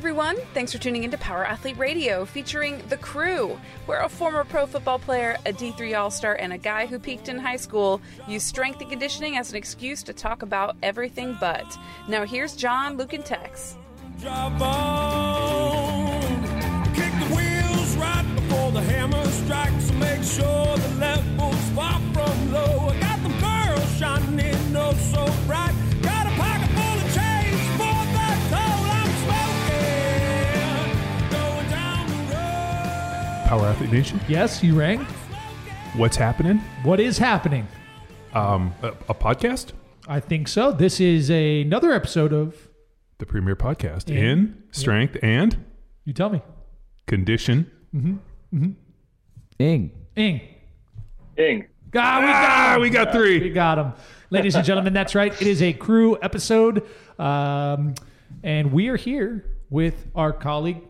everyone. Thanks for tuning into Power Athlete Radio featuring The Crew, where a former pro football player, a D3 All Star, and a guy who peaked in high school use strength and conditioning as an excuse to talk about everything but. Now, here's John, Luke, and Tex. Power Athlete Nation. Yes, you rang. What's happening? What is happening? Um, a, a podcast, I think so. This is another episode of the premier podcast In- in strength and You Tell Me. condition. Hmm. Hmm. Ing. Ing. Ing. Ah, we got Ah, him. we got three. We got him. Ladies and gentlemen, that's right. It is a crew episode. Um, and we are here with our colleague,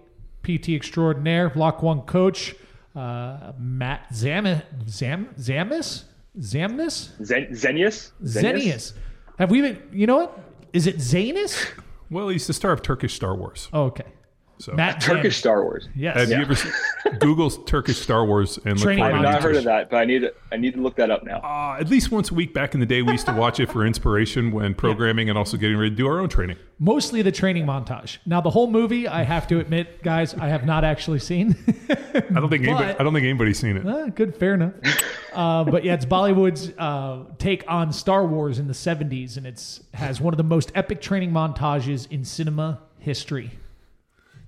PT extraordinaire, Block One coach, uh, Matt Zam- Zam- Zamis? Zamnis? Zen- Zenius? Zenius. Have we been, you know what? Is it Zanus? Well, he's the star of Turkish Star Wars. Oh, okay. So, Matt Turkish Zamis. Star Wars. Yes. have you ever seen, Google Turkish Star Wars and look Training for I've not heard of that, but I need to, I need to look that up now. Uh, at least once a week back in the day, we used to watch it for inspiration when programming and also getting ready to do our own training. Mostly the training montage. Now, the whole movie, I have to admit, guys, I have not actually seen. I don't think anybody, I don't think anybody's seen it. Ah, good, fair enough. Uh, but yeah, it's Bollywood's uh, take on Star Wars in the '70s, and it's has one of the most epic training montages in cinema history.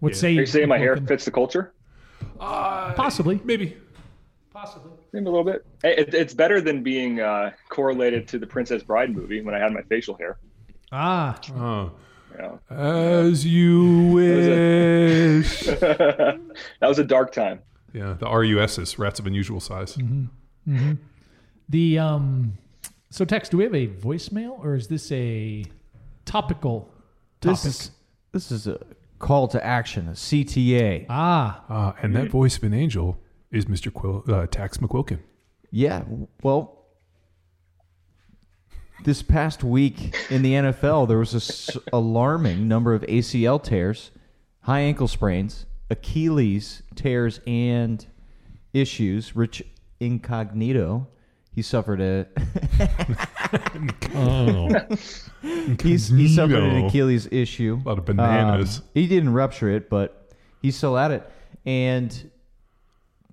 Would say Are you saying my hair Vulcan- fits the culture? possibly, Maybe. possibly. Maybe a little bit. Hey, it, it's better than being uh, correlated to the Princess Bride movie when I had my facial hair. Ah, Oh. You know? As you wish. that was a dark time. yeah, the RUSs, rats of unusual size. the um. So, Tex, do we have a voicemail, or is this a topical topic? This is this is a call to action, a CTA. ah, Uh, and that voice of an angel is Mr. Quil- uh, Tex McQuilkin. Yeah, well, this past week in the NFL, there was a s- alarming number of ACL tears, high ankle sprains, Achilles tears, and issues. Rich Incognito, he suffered a. he's, he suffered an Achilles issue. A lot of bananas. Um, he didn't rupture it, but he's still at it, and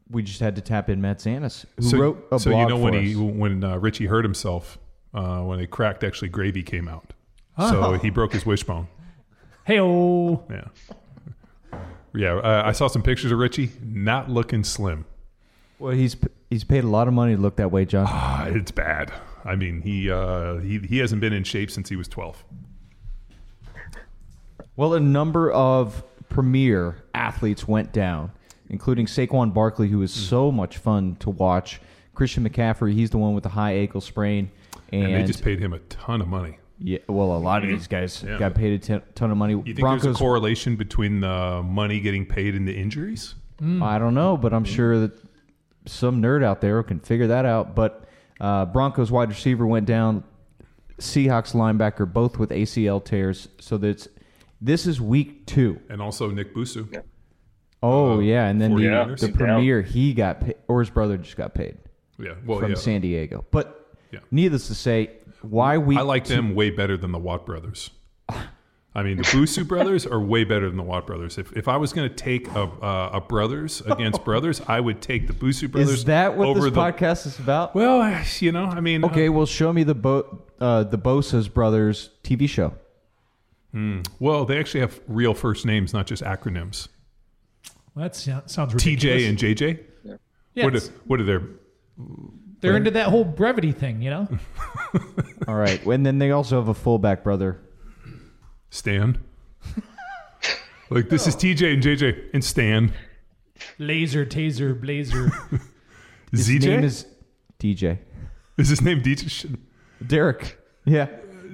we just had to tap in Matt Zanis, who so, wrote a so blog you know when for he when uh, Richie hurt himself uh, when they cracked actually gravy came out. So he broke his wishbone. hey, oh, Yeah. Yeah, uh, I saw some pictures of Richie, not looking slim. Well, he's he's paid a lot of money to look that way, John. Ah, it's bad. I mean, he uh, he he hasn't been in shape since he was twelve. Well, a number of premier athletes went down, including Saquon Barkley, who Hmm. was so much fun to watch. Christian McCaffrey, he's the one with the high ankle sprain, and, And, they just paid him a ton of money. yeah, well, a lot of these guys Yeah. got paid a ton- ton of money. You think Broncos, there's a correlation between the money getting paid and the injuries? I don't know, but I'm sure that some nerd out there can figure that out. But uh, Broncos wide receiver went down. Seahawks linebacker both with ACL tears. So that's this is week two. And also Nick Bosa. Oh Uh, yeah, and then the, 49ers. the premier he got paid, or his brother just got paid Yeah, well, from yeah. San Diego. But Yeah. needless to say, why we I like them way better than the Watt brothers. I mean, the Bosa brothers are way better than the Watt brothers. If, if I was going to take a, uh, a brothers against brothers, I would take the Bosa brothers. Is that what over this the, podcast is about? Well, you know, I mean, Okay, uh, well, show me the Bo- uh, the Bosa's brothers TV show. well, they actually have real first names, not just acronyms. well, that sounds ridiculous. TJ and JJ. yes. What, are, what are their? they're into that whole brevity thing, you know. All right, and then they also have a fullback brother. Stan. like this is TJ and JJ and Stan. Laser, taser, blazer. His ZJ name is, DJ. is his name DJ? Derek. Yeah,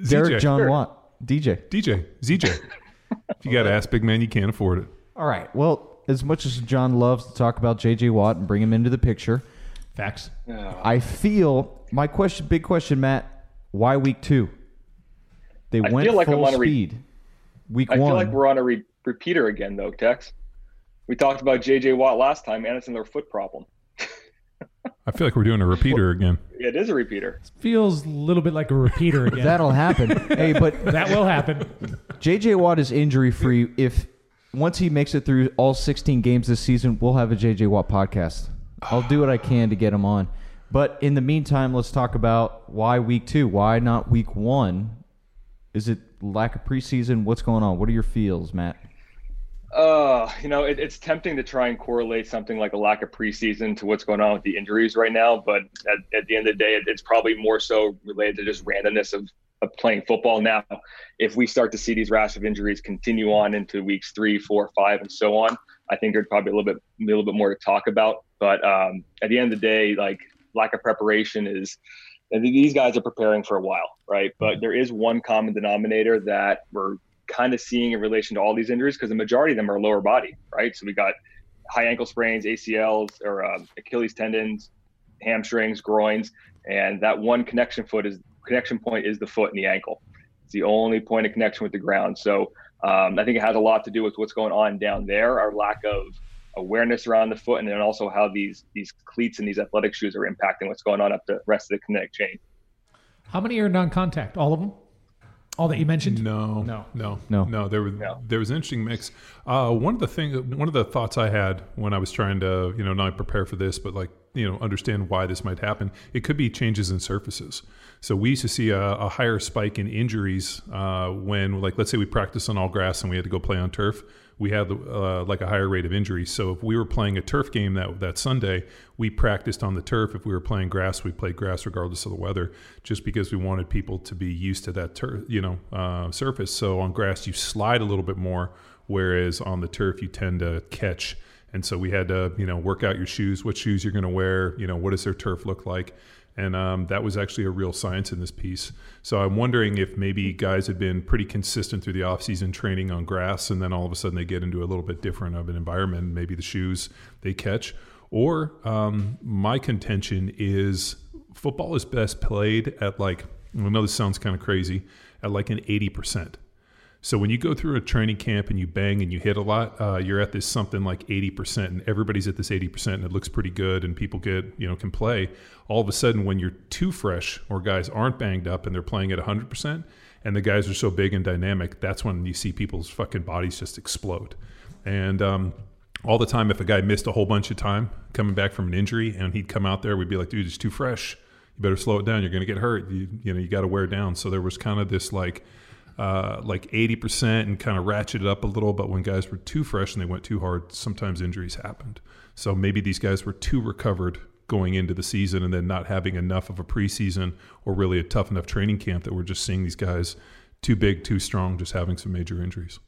Derek John Sure. Watt. DJ. DJ ZJ. if you got to ask big man, you can't afford it. All right. Well, as much as John loves to talk about JJ Watt and bring him into the picture, Facts. I feel my question, big question, Matt. Why week two? They I went feel like I'm full on a re- speed. week I one. feel like we're on a re- repeater again, though, Tex. We talked about J.J. Watt last time, and it's another foot problem. I feel like we're doing a repeater again. It is a repeater. Feels a little bit like a repeater again. That'll happen. hey, but that will happen. JJ Watt is injury free. If once he makes it through all 16 games this season, we'll have a JJ Watt podcast. I'll do what I can to get him on. But in the meantime, let's talk about why week two. Why not week one? Is it lack of preseason? What's going on? What are your feels, Matt? Uh, you know, it, it's tempting to try and correlate something like a lack of preseason to what's going on with the injuries right now. But at, at the end of the day, it, it's probably more so related to just randomness of, of playing football. Now, if we start to see these rash of injuries continue on into weeks three, four, five, and so on, I think there's probably a little bit, a little bit more to talk about. But um, at the end of the day, like lack of preparation is, and these guys are preparing for a while, right? But there is one common denominator that we're kind of seeing in relation to all these injuries because the majority of them are lower body, right? So we got high ankle sprains, ACLs, or um, Achilles tendons, hamstrings, groins, and that one connection foot is connection point is the foot and the ankle. It's the only point of connection with the ground. So um, I think it has a lot to do with what's going on down there, our lack of awareness around the foot, and then also how these these cleats and these athletic shoes are impacting what's going on up the rest of the kinetic chain. How many are non-contact? All of them? All that you mentioned? No, No. no, No. no. There was No. there was an interesting mix. Uh, one of the thing, one of the thoughts I had when I was trying to, you know, not prepare for this, but like, you know, understand why this might happen. It could be changes in surfaces. So we used to see a, a higher spike in injuries uh, when, like, let's say we practice on all grass and we had to go play on turf. We had uh, like a higher rate of injuries. So if we were playing a turf game that that Sunday, we practiced on the turf. If we were playing grass, we played grass regardless of the weather, just because we wanted people to be used to that turf, you know, uh, surface. So on grass, you slide a little bit more, whereas on the turf, you tend to catch. And so we had to, you know, work out your shoes, what shoes you're going to wear, you know, what does their turf look like. And um, that was actually a real science in this piece. So I'm wondering if maybe guys have been pretty consistent through the offseason training on grass, and then all of a sudden they get into a little bit different of an environment. Maybe the shoes they catch. Or um, my contention is football is best played at like, I know this sounds kind of crazy, at like an 80%. So when you go through a training camp and you bang and you hit a lot, uh, you're at this something like 80%, and everybody's at this 80%, and it looks pretty good, and people get you know can play. All of a sudden, when you're too fresh or guys aren't banged up and they're playing at 100%, and the guys are so big and dynamic, that's when you see people's fucking bodies just explode. And um, all the time, if a guy missed a whole bunch of time coming back from an injury, and he'd come out there, we'd be like, dude, it's too fresh. You better slow it down. You're going to get hurt. You, you know, you got to wear down. So there was kind of this like uh, like 80% and kind of ratchet it up a little. But when guys were too fresh and they went too hard, sometimes injuries happened. So maybe these guys were too recovered going into the season and then not having enough of a preseason or really a tough enough training camp that we're just seeing these guys too big, too strong, just having some major injuries.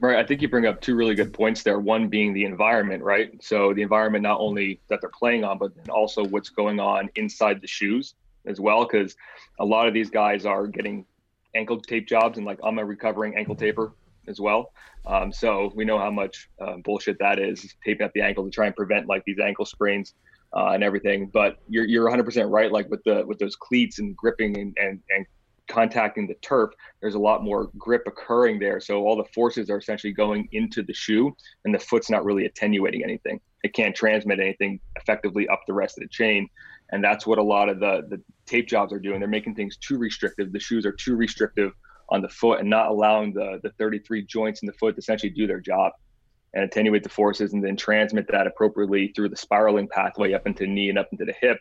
Right. I think you bring up two really good points there. One being the environment, right? So the environment not only that they're playing on, but also what's going on inside the shoes as well. Because a lot of these guys are getting ankle tape jobs, and like I'm a recovering ankle taper as well. Um, so we know how much uh, bullshit that is, taping up the ankle to try and prevent like these ankle sprains uh, and everything. But you're you're 100% right. Like with the with those cleats and gripping and and and contacting the turf, there's a lot more grip occurring there. So all the forces are essentially going into the shoe, and the foot's not really attenuating anything. It can't transmit anything effectively up the rest of the chain. And that's what a lot of the, the tape jobs are doing. They're making things too restrictive. The shoes are too restrictive on the foot and not allowing the, the 33 joints in the foot to essentially do their job and attenuate the forces and then transmit that appropriately through the spiraling pathway up into the knee and up into the hip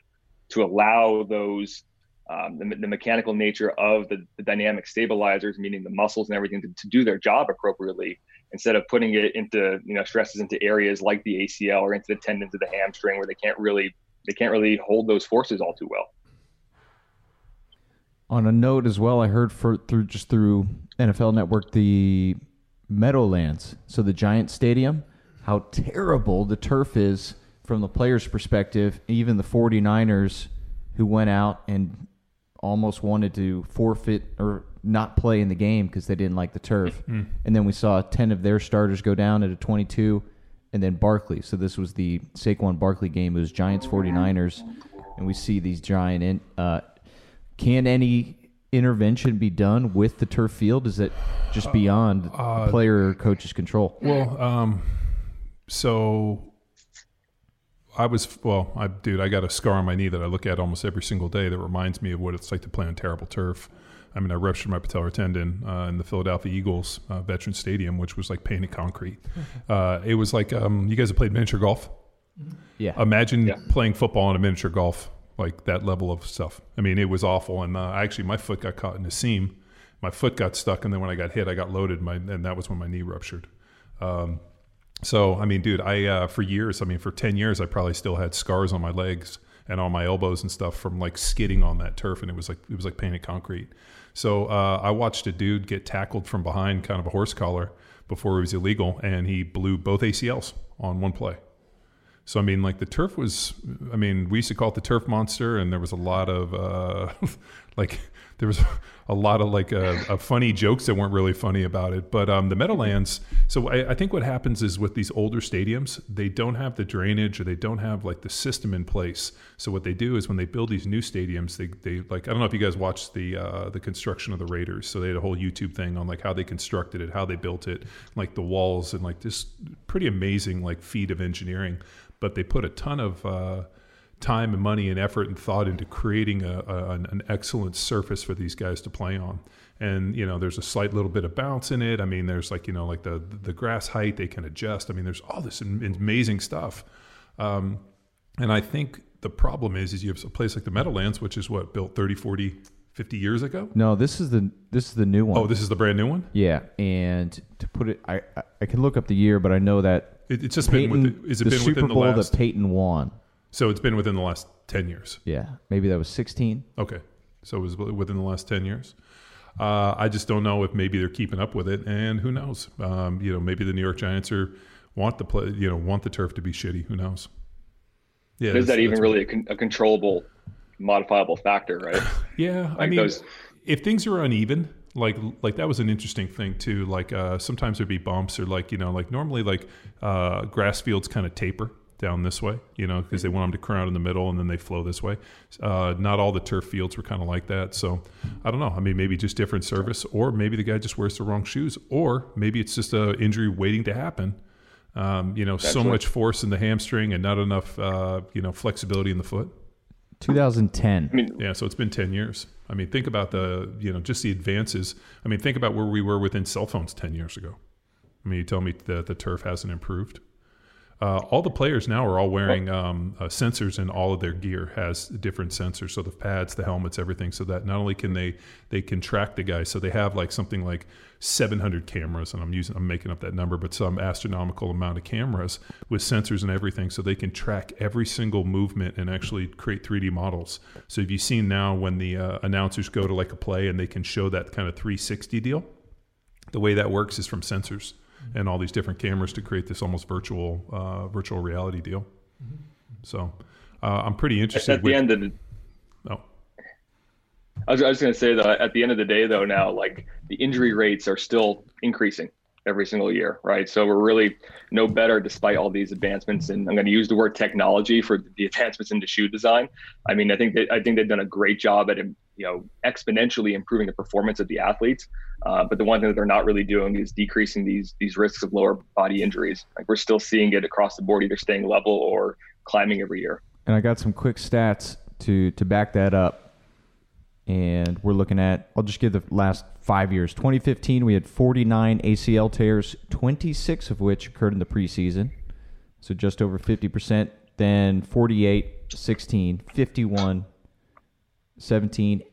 to allow those um, the, the, mechanical nature of the, the, dynamic stabilizers, meaning the muscles and everything, to, to, do their job appropriately, instead of putting it into you know stresses into areas like the ACL or into the tendons of the hamstring where they can't really they can't really hold those forces all too well. On a note as well, I heard for through just through NFL Network the Meadowlands, so the Giant Stadium, how terrible the turf is from the players' perspective. Even the 49ers who went out and almost wanted to forfeit or not play in the game because they didn't like the turf. Mm-hmm. And then we saw 10 of their starters go down at a 22 and then Barkley. So this was the Saquon Barkley game. It was Giants 49ers. And we see these giant in, uh, can any intervention be done with the turf field? Is it just beyond uh, player or coach's control? Well, um, so I was well, I dude, I got a scar on my knee that I look at almost every single day that reminds me of what it's like to play on terrible turf. I mean, I ruptured my patellar tendon uh, in the Philadelphia Eagles uh, Veterans Stadium, which was like painted concrete. Uh, it was like um, you guys have played miniature golf. Yeah. Imagine Yeah. playing football in a miniature golf, like that level of stuff. I mean, it was awful. And uh, actually, my foot got caught in a seam. My foot got stuck, and then when I got hit, I got loaded. My and that was when my knee ruptured. Um, so I mean, dude, I uh, for years, I mean, for ten years, I probably still had scars on my legs and on my elbows and stuff from like skidding on that turf, and it was like it was like painted concrete. So uh, I watched a dude get tackled from behind, kind of a horse collar, before it was illegal, and he blew both ACLs on one play. So I mean, like the turf was. I mean, we used to call it the turf monster, and there was a lot of uh, like there was a lot of like uh, uh, funny jokes that weren't really funny about it. But um, the Meadowlands. So I, I think what happens is with these older stadiums, they don't have the drainage or they don't have like the system in place. So what they do is when they build these new stadiums, they, they like I don't know if you guys watched the uh, the construction of the Raiders. So they had a whole YouTube thing on like how they constructed it, how they built it, like the walls and like this pretty amazing like feat of engineering. But they put a ton of uh, time and money and effort and thought into creating a, a, an, an excellent surface for these guys to play on. And you know, there's a slight little bit of bounce in it. I mean, there's like you know, like the the grass height they can adjust. I mean, there's all this amazing stuff. Um, and I think the problem is, is you have a place like the Meadowlands, which is what built 30, 40, 50 years ago. No, this is the this is the new one. Oh, this is the brand new one. yeah, and to put it, I I- I can look up the year, but I know that It, it's just Peyton, been with, is it the been Super within the Bowl last? that Peyton won. So it's been within the last ten years. Yeah, maybe that was sixteen. Okay, so it was within the last ten years. Uh, I just don't know if maybe they're keeping up with it, and who knows? Um, you know, maybe the New York Giants are want the play, you know, want the turf to be shitty. Who knows? Yeah, is that even really a, con- a controllable, modifiable factor, right? Yeah, I mean, those- if things are uneven, like like that was an interesting thing too. Like uh, sometimes there'd be bumps, or like you know, like normally like uh, grass fields kind of taper down this way, you know, because they want them to crowd in the middle and then they flow this way. Uh, not all the turf fields were kind of like that, so I don't know. I mean, maybe just different service, or maybe the guy just wears the wrong shoes, or maybe it's just a injury waiting to happen. Um, you know, so Actually- much force in the hamstring and not enough, uh, you know, flexibility in the foot. 2010. I mean, Yeah, so it's been 10 years. I mean, think about the, you know, just the advances. I mean, think about where we were within cell phones 10 years ago. I mean, you tell me that the turf hasn't improved. Uh, all the players now are all wearing um, uh, sensors, and all of their gear has different sensors. So the pads, the helmets, everything. So that not only can they they can track the guy, so they have like something like 700 cameras, and I'm using I'm making up that number, but some astronomical amount of cameras with sensors and everything, so they can track every single movement and actually create 3D models. So have you seen now when the uh, announcers go to like a play and they can show that kind of 360 deal? The way that works is from sensors and all these different cameras to create this almost virtual uh, virtual reality deal. So uh, I'm pretty interested. at the with, end of the, oh, I was, I was going to say that at the end of the day though, now like the injury rates are still increasing every single year, right? So we're really no better despite all these advancements. And I'm going to use the word technology for the advancements into shoe design. I mean, I think that I think they've done a great job at you know exponentially improving the performance of the athletes. Uh, but the one thing that they're not really doing is decreasing these these risks of lower body injuries. Like we're still seeing it across the board, either staying level or climbing every year. And I got some quick stats to to back that up. And we're looking at I'll just give the last 5 years. 2015 we had 49 ACL tears, 26 of which occurred in the preseason. So just over 50%, then 48 16, 51 17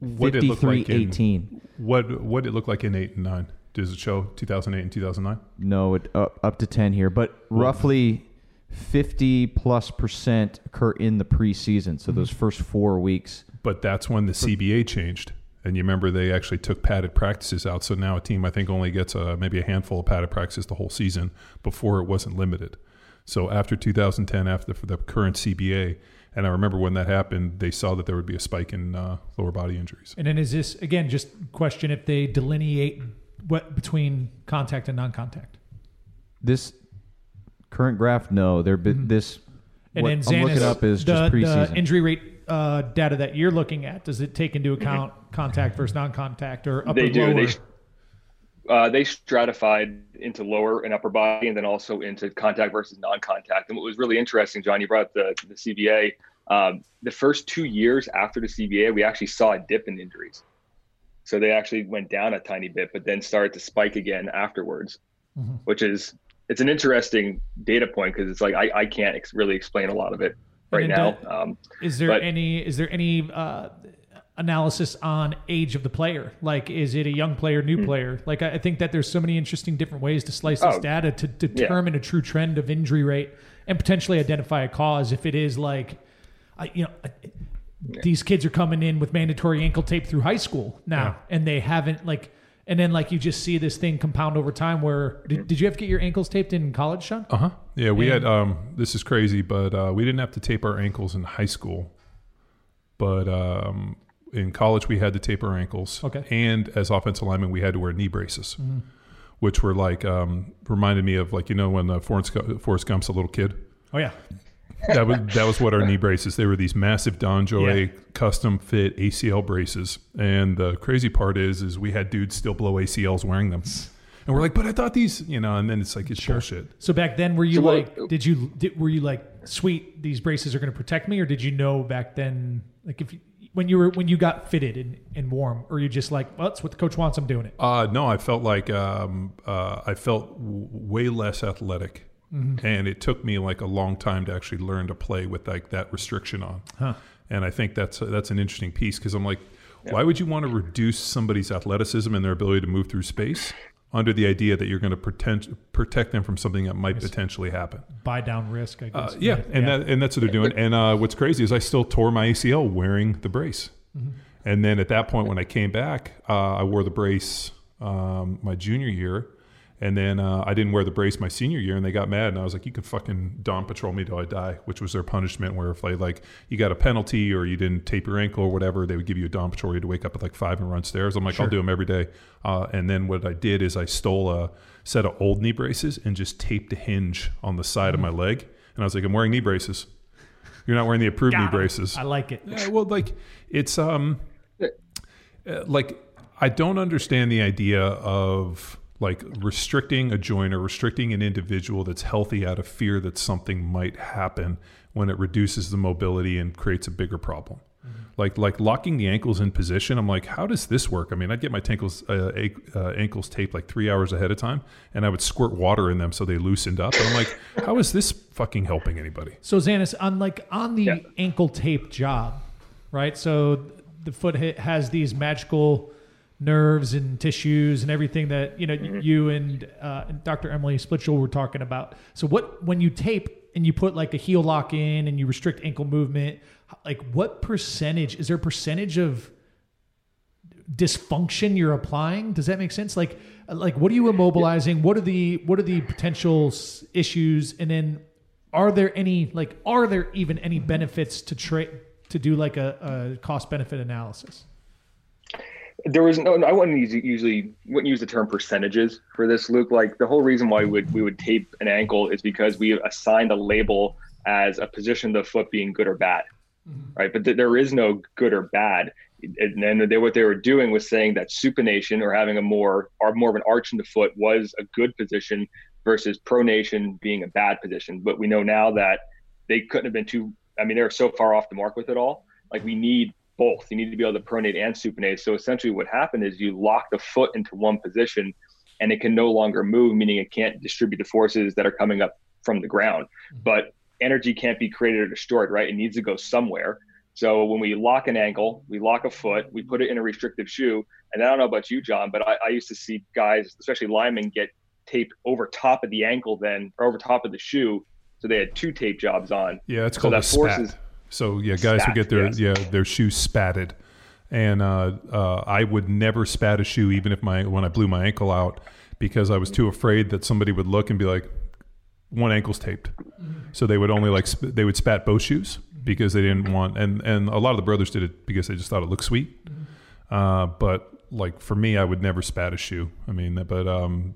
What did it look 53 like in- 18. what what did it look like in eight and nine? Does it show 2008 and 2009? No, it up, up to 10 here, but roughly 50 plus percent occur in the preseason. So hmm. those first 4 weeks. But that's when the CBA changed. And you remember they actually took padded practices out. So now a team, I think, only gets a, maybe a handful of padded practices the whole season. Before it wasn't limited. So after 2010, after the, the current CBA, and I remember when that happened, they saw that there would be a spike in uh, lower body injuries. And then is this again just question if they delineate what between contact and non-contact? This current graph, no, they're bi- this. And what then I'm looking is up is the, just the preseason. injury rate uh, data that you're looking at, does it take into account contact versus non-contact or upper they do. lower? They uh, they stratified into lower and upper body, and then also into contact versus non-contact. And what was really interesting, John, you brought up the the CBA. Um, the first two years after the CBA, we actually saw a dip in injuries. So they actually went down a tiny bit, but then started to spike again afterwards, Mm-hmm. which is it's an interesting data point because it's like I, I can't ex- really explain a lot of it right now. Um, Is there But- any is there any uh, analysis on age of the player? Like, is it a young player, new player? Like, I I think that there's so many interesting different ways to slice this Hmm. Oh, data to determine a true trend of injury rate and potentially identify a cause. If it is like, I you know. I- These kids are coming in with mandatory ankle tape through high school now, and they haven't like, and then like you just see this thing compound over time. Where did, did you have to get your ankles taped in college, John? Uh huh. Yeah, we had. Um, this is crazy, but uh, we didn't have to tape our ankles in high school, but um, in college we had to tape our ankles. Okay. And as offensive linemen, we had to wear knee braces, which were like um, reminded me of like you know when uh, Forrest, Gu- Forrest Gump's a little kid. Oh yeah, That was that was what our knee braces. They were these massive DonJoy Yeah. custom fit ACL braces. And the crazy part is, is we had dudes still blow ACLs wearing them, and we're like, but I thought these, you know. And then it's like it's sure. bullshit. So back then, were you So what- like, did you did, were you like, sweet, these braces are going to protect me, or did you know back then, like if you, when you were when you got fitted and, and warm, or you just like, well, that's what the coach wants, I'm doing it. Uh, no, I felt like um, uh, I felt w- way less athletic, and it took me like a long time to actually learn to play with like that restriction on. And I think that's that's an interesting piece because I'm like, why would you want to reduce somebody's athleticism and their ability to move through space under the idea that you're going to protect protect them from something that might potentially happen? Buy down risk, I Uh, guess. yeah, and that and that's what they're doing. And uh, what's crazy is I still tore my ACL wearing the brace. And then at that point, when I came back, uh, I wore the brace um, my junior year, and then uh, I didn't wear the brace my senior year, and they got mad. And I was like, "You can fucking dawn patrol me till I die," which was their punishment. Where if they like you got a penalty or you didn't tape your ankle or whatever, they would give you a dawn patrol. You had to wake up at like five and run stairs. I'm like, I'll do them every day. Uh, and then what I did is I stole a set of old knee braces and just taped a hinge on the side of my leg. And I was like, I'm wearing knee braces. You're not wearing the approved knee Got 'em. braces. I like it. Yeah, well, like it's um, uh, like I don't understand the idea of like restricting a joint or restricting an individual that's healthy out of fear that something might happen when it reduces the mobility and creates a bigger problem. Like like locking the ankles in position. I'm like, how does this work? I mean, I'd get my ankles uh, uh, ankles taped like three hours ahead of time, and I would squirt water in them so they loosened up. And I'm like, how is this fucking helping anybody? So Zanis, on like on the Yeah. ankle tape job, right? So the foot has these magical nerves and tissues and everything that you know you and, uh, and Dr. Emily Splichal were talking about. So what when you tape and you put like a heel lock in and you restrict ankle movement, like what percentage is there a percentage of dysfunction you're applying? Does that make sense? Like like what are you immobilizing? What are the what are the potential issues? And then are there any like are there even any benefits to trade to do like a, a cost benefit analysis there was no, I wouldn't use, usually wouldn't use the term percentages for this, Luke. Like the whole reason why we would we would tape an ankle is because we assigned a label as a position of the foot being good or bad, mm-hmm. right? But th- there is no good or bad. And then they, what they were doing was saying that supination or having a more or more of an arch in the foot was a good position versus pronation being a bad position. But we know now that they couldn't have been too. I mean, they're so far off the mark with it all. Like we need both. You need to be able to pronate and supinate. So essentially, what happened is you lock the foot into one position, and it can no longer move, meaning it can't distribute the forces that are coming up from the ground. Mm-hmm. But energy can't be created or destroyed, right? It needs to go somewhere. So when we lock an ankle, we lock a foot, we put it in a restrictive shoe. And I don't know about you, John, but I, I used to see guys, especially linemen, get tape over top of the ankle, then or over top of the shoe. So they had two tape jobs on. Yeah, it's So called a that spat. So yeah, guys Spat, would get their yes. yeah their shoes spatted, and uh, uh, I would never spat a shoe even if my when I blew my ankle out because I was too afraid that somebody would look and be like, one ankle's taped, so they would only like sp- they would spat both shoes because they didn't want and and a lot of the brothers did it because they just thought it looked sweet, uh, but like for me, I would never spat a shoe. I mean, but um,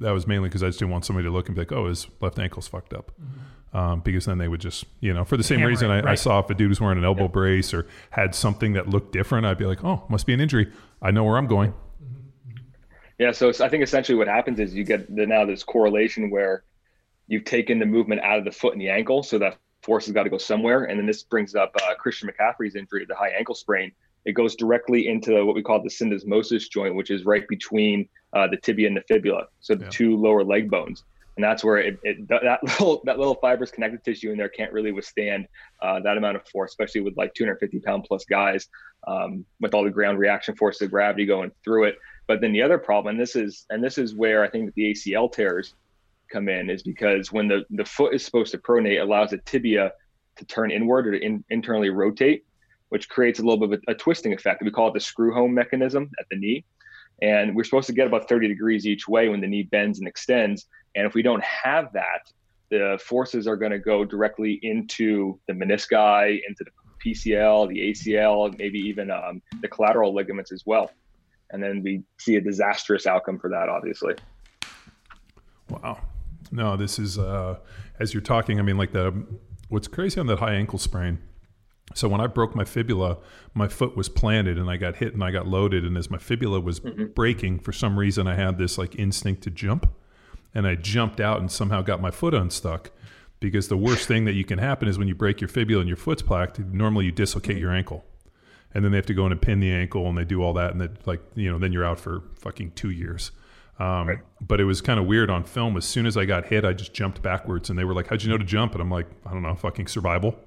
that was mainly because I just didn't want somebody to look and be like, "Oh, his left ankle's fucked up," um, because then they would just, you know, for the same Hammer reason it, I, I saw if a dude was wearing an elbow brace or had something that looked different, I'd be like, "Oh, must be an injury. I know where I'm going." Yeah, so I think essentially what happens is you get the, now this correlation where you've taken the movement out of the foot and the ankle, so that force has got to go somewhere. And then this brings up uh, Christian McCaffrey's injury, the high ankle sprain. It goes directly into what we call the syndesmosis joint, which is right between uh, the tibia and the fibula, so the Yeah. two lower leg bones. And that's where it, it that little that little fibrous connective tissue in there can't really withstand uh, that amount of force, especially with like 250 pound plus guys um, with all the ground reaction force of gravity going through it. But then the other problem, and this is and this is where I think that the ACL tears come in, is because when the the foot is supposed to pronate, it allows the tibia to turn inward or to in, internally rotate, which creates a little bit of a, a twisting effect. We call it the screw home mechanism at the knee. And we're supposed to get about 30 degrees each way when the knee bends and extends. And if we don't have that, the forces are going to go directly into the menisci, into the PCL, the ACL, maybe even um, the collateral ligaments as well. And then we see a disastrous outcome for that, obviously. Wow. No, this is uh, as you're talking. I mean, like the what's crazy on that high ankle sprain. So when I broke my fibula, my foot was planted and I got hit and I got loaded. And as my fibula was breaking, for some reason, I had this like instinct to jump, and I jumped out and somehow got my foot unstuck. Because the worst thing that you can happen is when you break your fibula and your foot's plaqued. Normally, you dislocate your ankle, and then they have to go in and pin the ankle and they do all that, and then like you know, then you're out for fucking two years. Um, But it was kind of weird on film. As soon as I got hit, I just jumped backwards, and they were like, "How'd you know to jump?" And I'm like, "I don't know, fucking survival."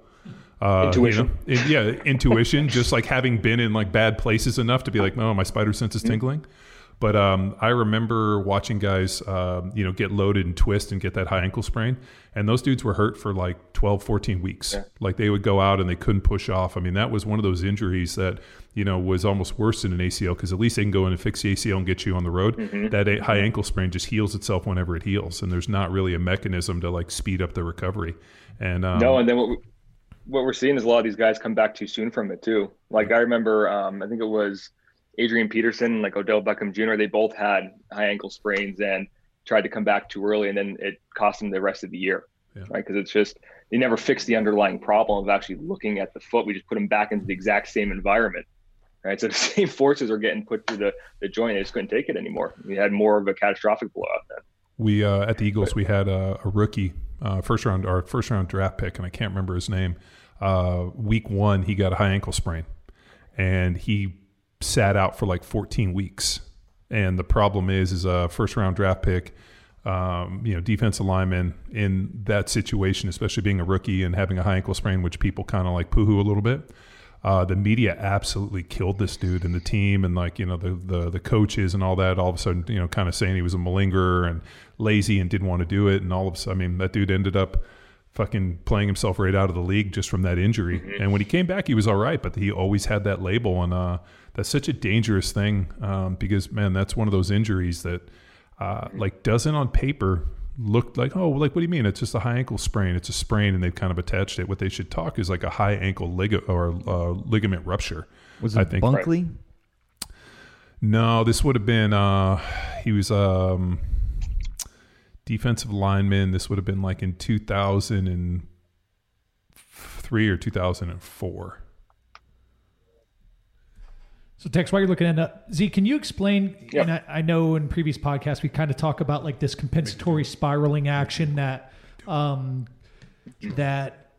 Uh, Intuition. you know? Yeah, intuition. just like having been in like bad places enough to be like, "No, my spider sense is tingling." But um, I remember watching guys, um, you know, get loaded and twist and get that high ankle sprain. And those dudes were hurt for like 12, 14 weeks. Like they would go out and they couldn't push off. I mean, that was one of those injuries that, you know, was almost worse than an ACL because at least they can go in and fix the ACL and get you on the road. That a- high ankle sprain just heals itself whenever it heals. And there's not really a mechanism to like speed up the recovery. And um, No, and then what we, what we're seeing is a lot of these guys come back too soon from it too. Like I remember, um, I think it was Adrian Peterson, like Odell Beckham Jr. They both had high ankle sprains and tried to come back too early, and then it cost them the rest of the year, Yeah. right? Because it's just they never fixed the underlying problem of actually looking at the foot. We just put them back into the exact same environment, right? So the same forces are getting put through the the joint. They just couldn't take it anymore. We had more of a catastrophic blowout then. we uh, at the Eagles we had a, a rookie uh, first round our first round draft pick and I can't remember his name. Uh, week one he got a high ankle sprain, and he sat out for like 14 weeks. And the problem is, is a first round draft pick, um, you know, defensive lineman in that situation, especially being a rookie and having a high ankle sprain, which people kind of like poo-hoo a little bit. Uh, the media absolutely killed this dude and the team and like you know the, the the coaches and all that all of a sudden you know kind of saying he was a malingerer and lazy and didn't want to do it. And all of a sudden I mean that dude ended up fucking playing himself right out of the league just from that injury. And when he came back he was all right but he always had that label. And uh, that's such a dangerous thing um, because man that's one of those injuries that uh, like doesn't on paper look like oh like what do you mean? It's just a high ankle sprain. It's a sprain and they've kind of attached it. What they should talk is like a high ankle lig- or uh, ligament rupture Was it I think. Bunkley? no this would have been uh he was um defensive lineman. This would have been like in 2003 or 2004 So, Tex, while you're looking at that, Z, can you explain? And I, I know in previous podcasts we kind of talk about like this compensatory spiraling action that um, that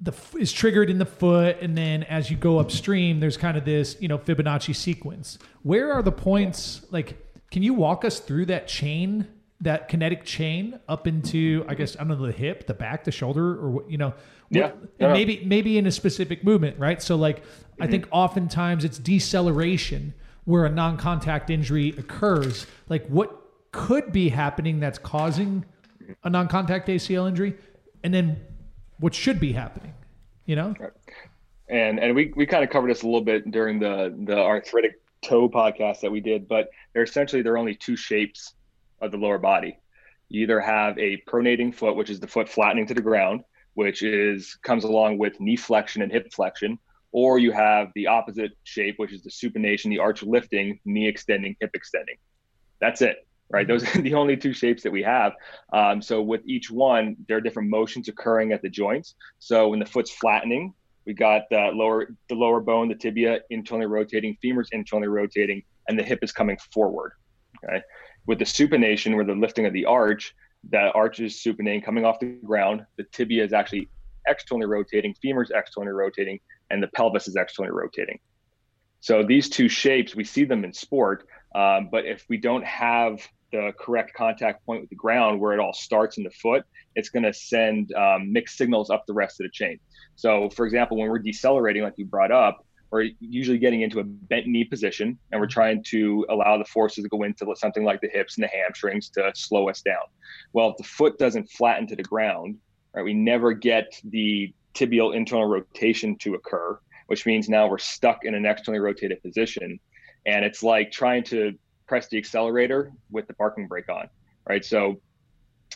the is triggered in the foot, and then as you go upstream, there's kind of this you know Fibonacci sequence. Where are the points? Like, can you walk us through that chain, that kinetic chain up into I guess I don't know the hip, the back, the shoulder, or what you know? Yeah. And maybe maybe in a specific movement, right? So like I think mm-hmm. oftentimes it's deceleration where a non-contact injury occurs. Like what could be happening that's causing a non-contact ACL injury, and then what should be happening. You know? and and we, we kind of covered this a little bit during the the arthritic toe podcast that we did but they're essentially there are only two shapes of the lower body you either have a pronating foot which is the foot flattening to the ground which is comes along with knee flexion and hip flexion or you have the opposite shape, which is the supination, the arch lifting, knee extending, hip extending. That's it, right? Those are the only two shapes that we have. Um, so with each one, there are different motions occurring at the joints. So when the foot's flattening, we got the lower the lower bone, the tibia internally rotating, femurs internally rotating, and the hip is coming forward. Okay. With the supination, where the lifting of the arch, the arch is supinating, coming off the ground. The tibia is actually externally rotating, femurs externally rotating, and the pelvis is externally rotating. So these two shapes, we see them in sport, um, but if we don't have the correct contact point with the ground where it all starts in the foot, it's going to send um, mixed signals up the rest of the chain. So, for example, when we're decelerating, like you brought up, we're usually getting into a bent knee position and we're trying to allow the forces to go into something like the hips and the hamstrings to slow us down. Well, if the foot doesn't flatten to the ground, right, we never get the tibial internal rotation to occur, which means now we're stuck in an externally rotated position. And it's like trying to press the accelerator with the parking brake on, right? So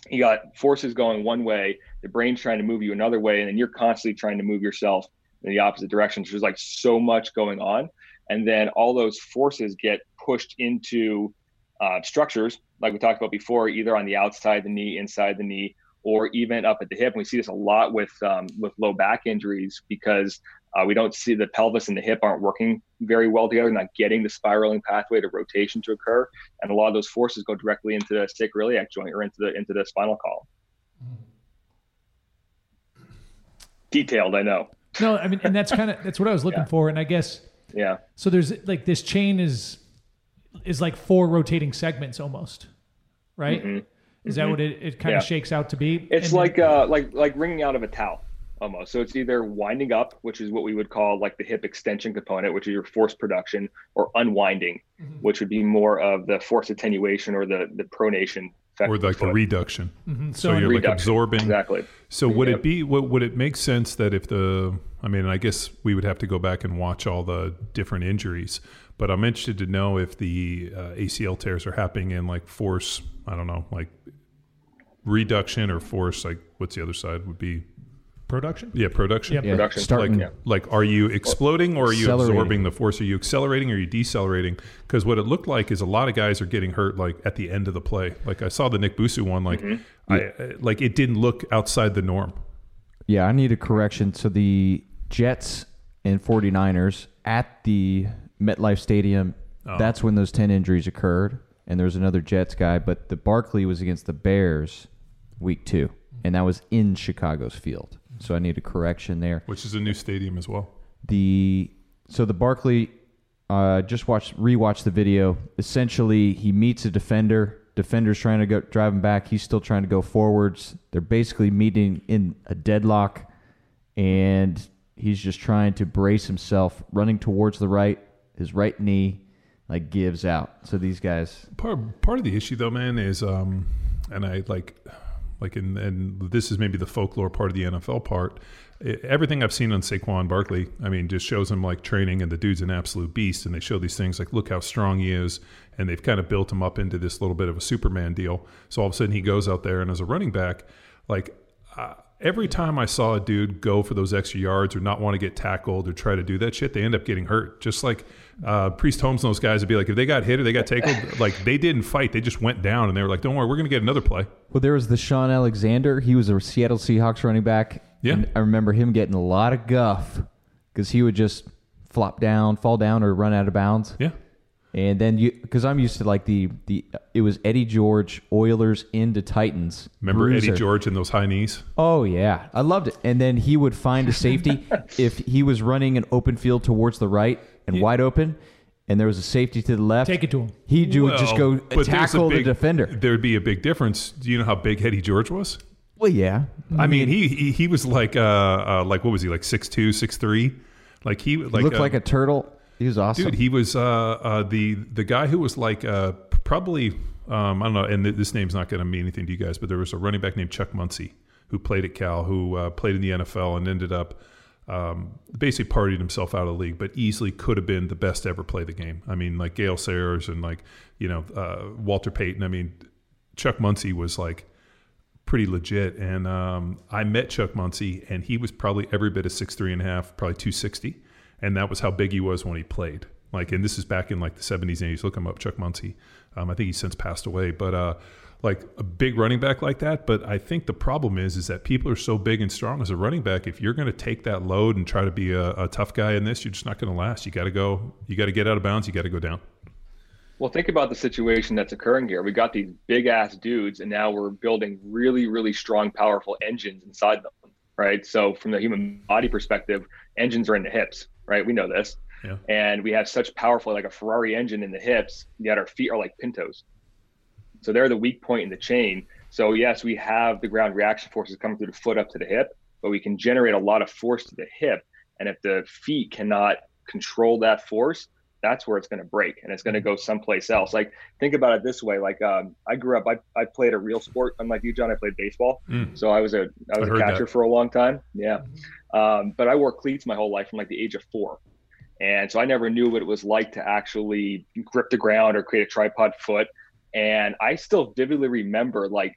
you got forces going one way, the brain's trying to move you another way, and then you're constantly trying to move yourself in the opposite direction. So there's like so much going on. And then all those forces get pushed into uh, structures, like we talked about before, either on the outside the knee, inside the knee, or even up at the hip. And we see this a lot with um, with low back injuries because uh, we don't see the pelvis and the hip aren't working very well together, not getting the spiraling pathway to rotation to occur, and a lot of those forces go directly into the sacroiliac joint or into the into the spinal column. Detailed, I know. No, I mean, and that's kind of that's what I was looking Yeah. for, and I guess Yeah, so. There's like this chain is is like four rotating segments almost, right? Is that what it, it kind Mm-hmm. Yeah. of shakes out to be? it's And then- like uh, like like wringing out of a towel almost. So it's either winding up, which is what we would call like the hip extension component, which is your force production, or unwinding, Mm-hmm. which would be more of the force attenuation or the the pronation. Or like the reduction. Mm-hmm. So, you're like absorbing. exactly. So would Yep. it be would, would it make sense that if the I mean I guess we would have to go back and watch all the different injuries, but I'm interested to know if the uh, ACL tears are happening in like force I don't know like reduction or force like what's the other side would be production. yeah production Yep. Yeah, Production. starting like Yeah. like are you exploding or are you absorbing the force are you accelerating or are you decelerating because what it looked like is a lot of guys are getting hurt like at the end of the play like i saw the nick bosa one like Mm-hmm. i I- like it didn't look outside the norm Yeah, I need a correction. So the Jets and 49ers at the MetLife Stadium, Oh. that's when those 10 injuries occurred. And there was another Jets guy, but the Barkley was against the Bears week two, and that was in Chicago's field. So I need a correction there. which is a new stadium as well The so the Barkley uh, just watched rewatched the video. Essentially, he meets a defender. Defender's trying to go drive him back. He's still trying to go forwards. They're basically meeting in a deadlock, and he's just trying to brace himself, running towards the right. His right knee like gives out. So these guys, part part of the issue though man is um and i like like in and this is maybe the folklore part of the nfl part I- everything i've seen on saquon barkley i mean just shows him like training and the dude's an absolute beast and they show these things like look how strong he is and they've kind of built him up into this little bit of a superman deal so all of a sudden he goes out there and as a running back like uh, every time I saw a dude go for those extra yards or not want to get tackled or try to do that shit, they end up getting hurt. Just like uh, Priest Holmes and those guys would be like, if they got hit or they got tackled, like they didn't fight, they just went down and they were like, don't worry, we're going to get another play. well, there was the Shaun Alexander. He was a Seattle Seahawks running back. Yeah. And I remember him getting a lot of guff because he would just flop down, fall down, or run out of bounds. Yeah. And then you, because I'm used to like the the it was Eddie George Oilers into Titans. Remember Eddie. George and those high knees? Oh yeah, I loved it. And then he would find a safety if he was running an open field towards the right and wide open, and there was a safety to the left. Take it to him. He would just Well, go but there's a tackle big- the defender. There would be a big difference. Do you know how big Eddie George was? Well, yeah. I mean, he, he he was like uh, uh like what was he like six two six three, like he like Looked uh, like a turtle. He was awesome. Dude, he was uh, uh, the the guy who was like uh, probably um, I don't know, and th- this name's not going to mean anything to you guys, but there was a running back named Chuck Muncie who played at Cal, who uh, played in the NFL and ended up um, basically partied himself out of the league, but easily could have been the best to ever play the game. I mean, like Gale Sayers and like you know uh, Walter Payton. I mean, Chuck Muncie was like pretty legit. And um, I met Chuck Muncie, and he was probably every bit of six three and a half, probably two sixty. and that was how big he was when he played. Like, and this is back in like the 70s and 80s. Look him up, Chuck Muncie. Um, I think he's since passed away, but uh, like a big running back like that. But I think the problem is, is that people are so big and strong as a running back. If you're going to take that load and try to be a, a tough guy in this, you're just not going to last. You got to go. You got to get out of bounds. You got to go down. Well, think about the situation that's occurring here. We got these big ass dudes, and now we're building really, really strong, powerful engines inside them, right? So, from the human body perspective, engines are in the hips, right? We know this. Yeah. And we have such powerful, like a Ferrari engine in the hips, yet our feet are like Pintos. So they're the weak point in the chain. So yes, we have the ground reaction forces coming through the foot up to the hip, but we can generate a lot of force to the hip. And if the feet cannot control that force, that's where it's going to break and it's going to go someplace else. Like think about it this way. Like um, I grew up, I, I played a real sport. Unlike you, John, I played baseball. Mm. So I was a, I was I a catcher that. for a long time. Yeah. Um, but I wore cleats my whole life from like the age of four. And so I never knew what it was like to actually grip the ground or create a tripod foot. And I still vividly remember like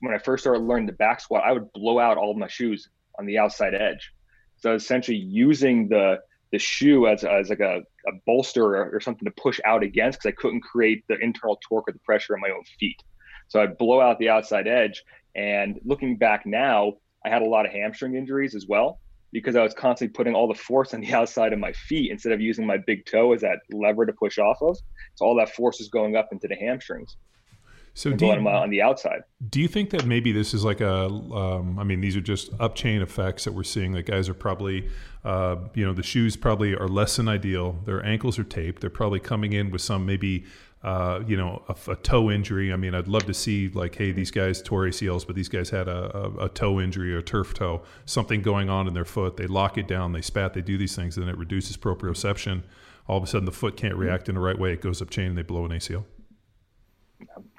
when I first started learning the back squat, I would blow out all of my shoes on the outside edge. So essentially using the the shoe as, as like a, a bolster or, or something to push out against because I couldn't create the internal torque or the pressure in my own feet. So I'd blow out the outside edge. And looking back now, I had a lot of hamstring injuries as well because I was constantly putting all the force on the outside of my feet instead of using my big toe as that lever to push off of. So all that force is going up into the hamstrings. So do you, on the outside. Do you think that maybe this is like a? Um, I mean, these are just upchain effects that we're seeing. That guys are probably, uh, you know, the shoes probably are less than ideal. Their ankles are taped. They're probably coming in with some maybe uh, you know, a, a, toe injury. I mean, I'd love to see like, hey, these guys tore ACLs, but these guys had a, a, a, toe injury or a turf toe, something going on in their foot. They lock it down, they spat, they do these things, and then it reduces proprioception. All of a sudden, the foot can't react in the right way. It goes up chain, and they blow an ACL.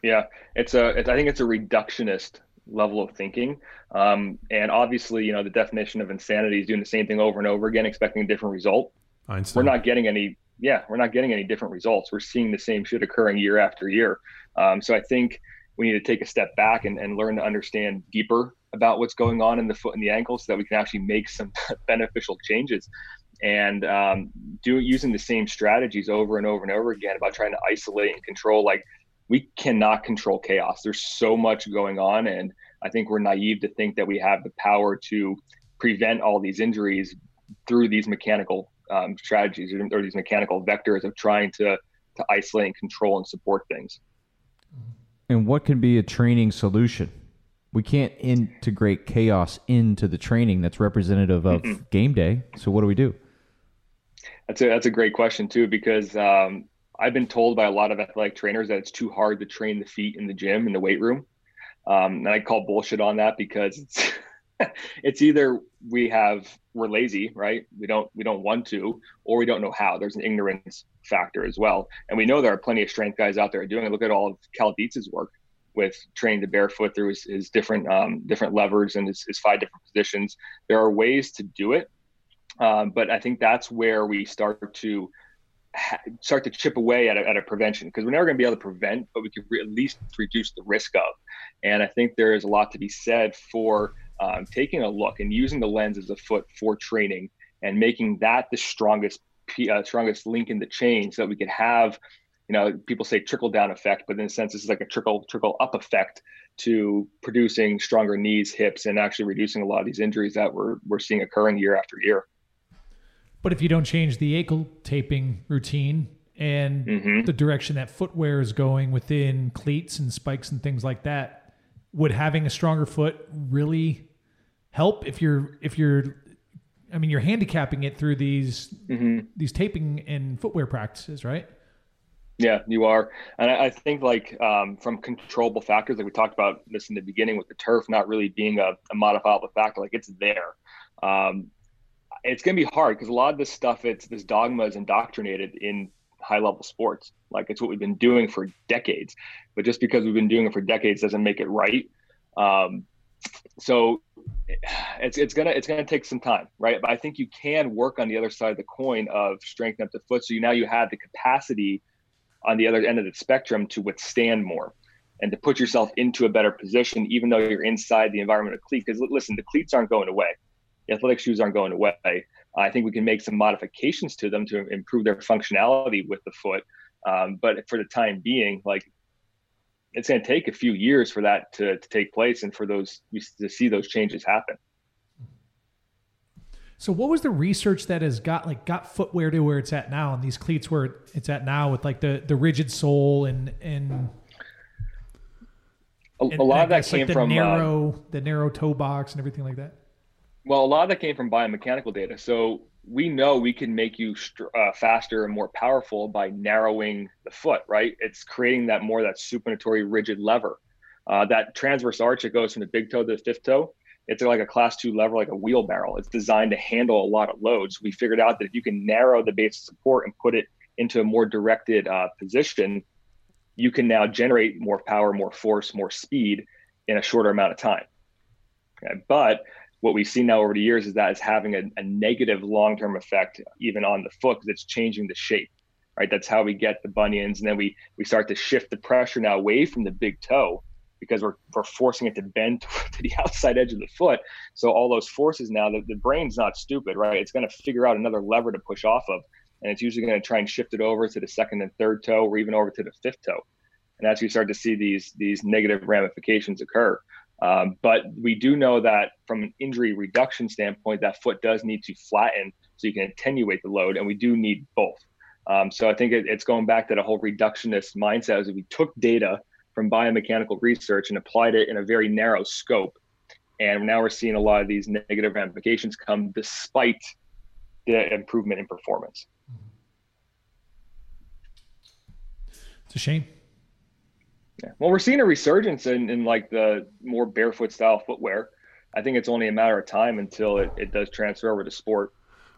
Yeah, it's a. It's, I think it's a reductionist level of thinking. Um, and obviously, you know, the definition of insanity is doing the same thing over and over again, expecting a different result. Einstein. We're not getting any yeah, we're not getting any different results. We're seeing the same shit occurring year after year. Um, so I think we need to take a step back and, and learn to understand deeper about what's going on in the foot and the ankle so that we can actually make some beneficial changes and um, do using the same strategies over and over and over again about trying to isolate and control like we cannot control chaos there's so much going on and i think we're naive to think that we have the power to prevent all these injuries through these mechanical um, strategies or these mechanical vectors of trying to to isolate and control and support things. And what can be a training solution? We can't integrate chaos into the training that's representative of mm-hmm. game day. So what do we do? That's a that's a great question too because um, I've been told by a lot of athletic trainers that it's too hard to train the feet in the gym in the weight room, um, and I call bullshit on that because it's it's either we have we're lazy right? We don't we don't want to or we don't know how. There's an ignorance factor as well. And we know there are plenty of strength guys out there doing it. Look at all of cal dietz's work with training the barefoot through his, his different um, different levers and his, his, five different positions. There are ways to do it um, but i think that's where we start to ha- start to chip away at a, at a prevention because we're never going to be able to prevent but we can re- at least reduce the risk of. And i think there is a lot to be said for um, taking a look and using the lens as a foot for training and making that the strongest uh, strongest link in the chain so that we could have you know people say trickle down effect but in a sense this is like a trickle trickle up effect to producing stronger knees hips and actually reducing a lot of these injuries that we're we're seeing occurring year after year but if you don't change the ankle taping routine and mm-hmm. the direction that footwear is going within cleats and spikes and things like that would having a stronger foot really help if you're if you're I mean you're handicapping it through these mm-hmm. these taping and footwear practices, right? Yeah, you are, and I, I think like um, from controllable factors, like we talked about this in the beginning with the turf not really being a, a modifiable factor, like it's there. Um, it's going to be hard because a lot of this stuff, it's this dogma is indoctrinated in high level sports. Like it's what we've been doing for decades. But just because we've been doing it for decades doesn't make it right. Um, so it's it's gonna it's gonna take some time, right? But I think you can work on the other side of the coin of strengthening up the foot. So you now you have the capacity on the other end of the spectrum to withstand more and to put yourself into a better position, even though you're inside the environment of cleat. Because listen, the cleats aren't going away. The athletic shoes aren't going away. I think we can make some modifications to them to improve their functionality with the foot. Um, but for the time being, like it's going to take a few years for that to, to take place and for those to see those changes happen. So what was the research that has got like got footwear to where it's at now and these cleats where it's at now with like the the rigid sole and and A, and, a lot and of that guess, like, came the from uh, narrow the narrow toe box and everything like that. Well, a lot of that came from biomechanical data. So we know we can make you uh, faster and more powerful by narrowing the foot, right? It's creating that more that supinatory rigid lever. Uh, that transverse arch that goes from the big toe to the fifth toe, it's like a class two lever, like a wheelbarrow. It's designed to handle a lot of loads. We figured out that if you can narrow the base of support and put it into a more directed uh, position, you can now generate more power, more force, more speed in a shorter amount of time. Okay? But what we've seen now over the years is that it's having a, a negative long-term effect even on the foot because it's changing the shape right? That's how we get the bunions. And then we we start to shift the pressure now away from the big toe because we're, we're forcing it to bend to the outside edge of the foot. So all those forces now the, the brain's not stupid right? It's going to figure out another lever to push off of. And it's usually going to try and shift it over to the second and third toe or even over to the fifth toe. And as we start to see these these negative ramifications occur um, but we do know that from an injury reduction standpoint, that foot does need to flatten so you can attenuate the load, and we do need both. Um, so I think it, it's going back to the whole reductionist mindset as we took data from biomechanical research and applied it in a very narrow scope. And now we're seeing a lot of these negative ramifications come despite the improvement in performance. It's a shame. Yeah. Well, we're seeing a resurgence in, in like the more barefoot style footwear. I think it's only a matter of time until it, it does transfer over to sport.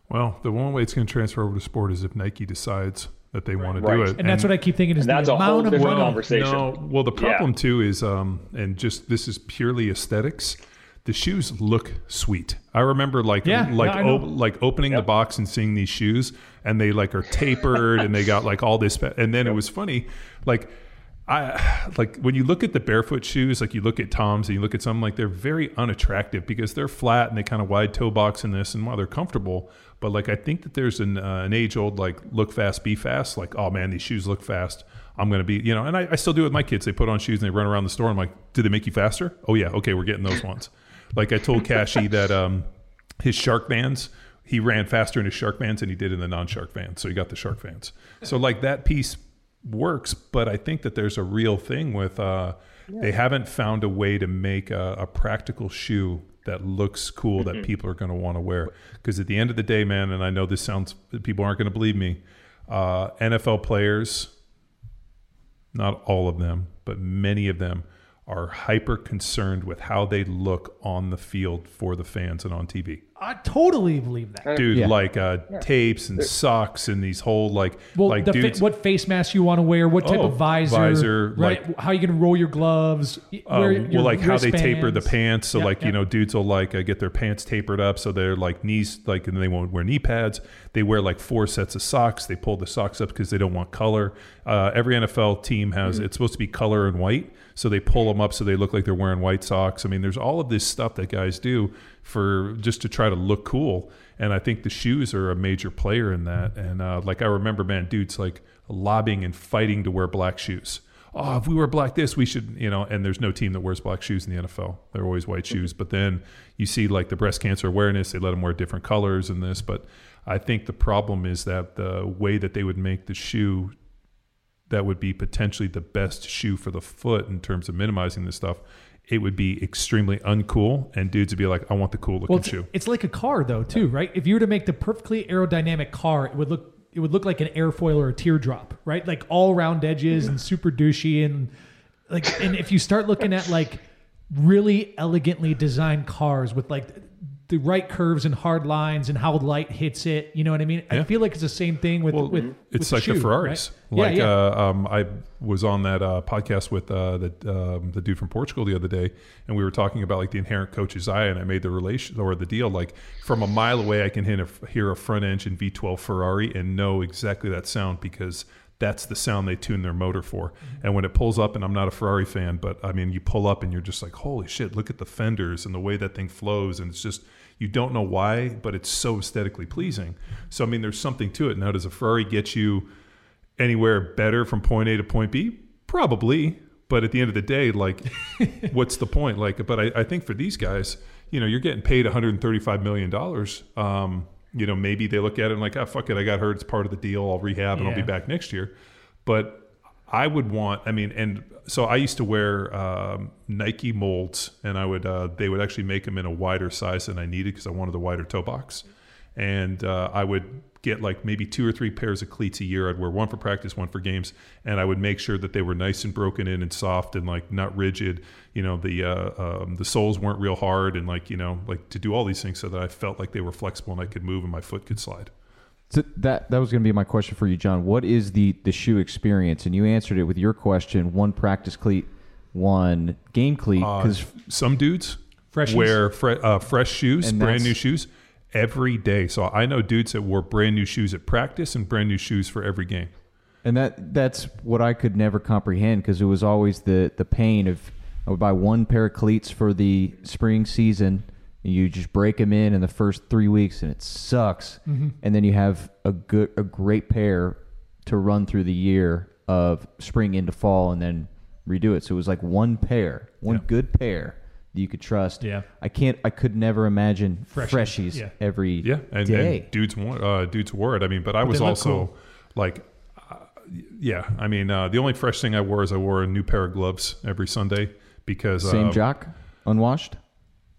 Well, the one way it's going to transfer over to sport is if Nike decides that they want to Right. do it. And, that's what I keep thinking is And that's the a whole amount of money. conversation. No, well, the Yeah. problem too is, um, and just this is purely aesthetics. The shoes look sweet. I remember like Yeah, like yeah, I know. op- like opening the box and seeing these shoes, and they like are tapered, and they got like all this. fa- And then it was funny, like. I like when you look at the barefoot shoes, like you look at Tom's and you look at some, like they're very unattractive because they're flat and they kind of wide toe box in this, and while they're comfortable, but like I think that there's an uh, an age old like look fast, be fast. Like oh man, these shoes look fast. I'm gonna be you know, and I, I still do it with my kids. They put on shoes and they run around the store. I'm like, do they make you faster? Oh yeah, okay, we're getting those ones. Like I told Kashi that um, his shark vans, he ran faster in his shark vans than he did in the non-shark vans. So he got the shark vans. So like that piece works, but I think that there's a real thing with uh, they haven't found a way to make a, a practical shoe that looks cool that people are going to want to wear. Because at the end of the day, man, and I know this sounds people aren't going to believe me, uh, NFL players, not all of them, but many of them are hyper concerned with how they look on the field for the fans and on TV. I totally believe that. Dude, Yeah. like uh, tapes and socks and these whole like Well, like the fa- dudes. what face mask you want to wear, what type Oh, of visor, visor, right? like- how you can roll your gloves, y- Uh, wear well, your like how they taper the pants. So, Yep, like, you know, dudes will like uh, get their pants tapered up so they're like knees, like, and they won't wear knee pads. They wear like four sets of socks. They pull the socks up because they don't want color. Uh, every NFL team has, Mm-hmm. it's supposed to be color and white. So they pull them up so they look like they're wearing white socks. I mean, there's all of this stuff that guys do for just to try to look cool. And I think the shoes are a major player in that. And uh, like, I remember, man, dudes like lobbying and fighting to wear black shoes oh, if we wear black this, we should, you know, and there's no team that wears black shoes in the NFL. They're always white shoes. But then you see like the breast cancer awareness, they let them wear different colors and this. But I think the problem is that the way that they would make the shoe that would be potentially the best shoe for the foot in terms of minimizing this stuff, it would be extremely uncool. And dudes would be like, I want the cool looking Well, it's, shoe. it's like a car though, too, right? If you were to make the perfectly aerodynamic car, it would look it would look like an airfoil or a teardrop, right? Like all round edges and super douchey and like and if you start looking at like really elegantly designed cars with like the right curves and hard lines and how light hits it, you know what I mean? I feel like it's the same thing with Well, with it's with like the shoe, Ferraris. right? Like yeah, yeah. Uh, um, I was on that uh, podcast with uh, the um, the dude from Portugal the other day, and we were talking about like the inherent coach's eye, and I made the relation or the deal like from a mile away, I can hear a, hear a front engine V12 Ferrari and know exactly that sound because that's the sound they tune their motor for. And when it pulls up, and I'm not a Ferrari fan, but I mean, you pull up and you're just like, holy shit, look at the fenders and the way that thing flows, and it's just you don't know why, but it's so aesthetically pleasing. So I mean, there's something to it. Now, does a Ferrari get you anywhere better from point A to point B? Probably, but at the end of the day, like, what's the point? Like, but I, I think for these guys, you know, you're getting paid 135 million dollars. Um, you know, maybe they look at it and like, ah, fuck it, I got hurt. It's part of the deal. I'll rehab and I'll be back next year. But I would want, I mean, and so I used to wear um, Nike molds, and I would, uh, they would actually make them in a wider size than I needed because I wanted the wider toe box. And uh, I would get like maybe two or three pairs of cleats a year. I'd wear one for practice, one for games, and I would make sure that they were nice and broken in and soft and like not rigid. You know, the uh, um, the soles weren't real hard, and like you know, like to do all these things so that I felt like they were flexible and I could move and my foot could slide. So that that was going to be my question for you, John. What is the the shoe experience? And you answered it with your question: one practice cleat, one game cleat. Uh, Because some dudes Freshies. wear fre- uh, fresh shoes, And brand new shoes every day. So I know dudes that wore brand new shoes at practice and brand new shoes for every game. and that that's what I could never comprehend because it was always the the pain of I would buy one pair of cleats for the spring season. And you just break them in in the first three weeks, and it sucks. Mm-hmm. And then you have a good, a great pair to run through the year of spring into fall, and then redo it. So it was like one pair, one Yeah. good pair that you could trust. Yeah. I can't. I could never imagine Freshies, freshies, yeah. every Yeah, and, day. and dudes wore uh, dudes wore it. I mean, but I was also cool. like, uh, yeah. I mean, uh, the only fresh thing I wore is I wore a new pair of gloves every Sunday because Same uh, jock, unwashed.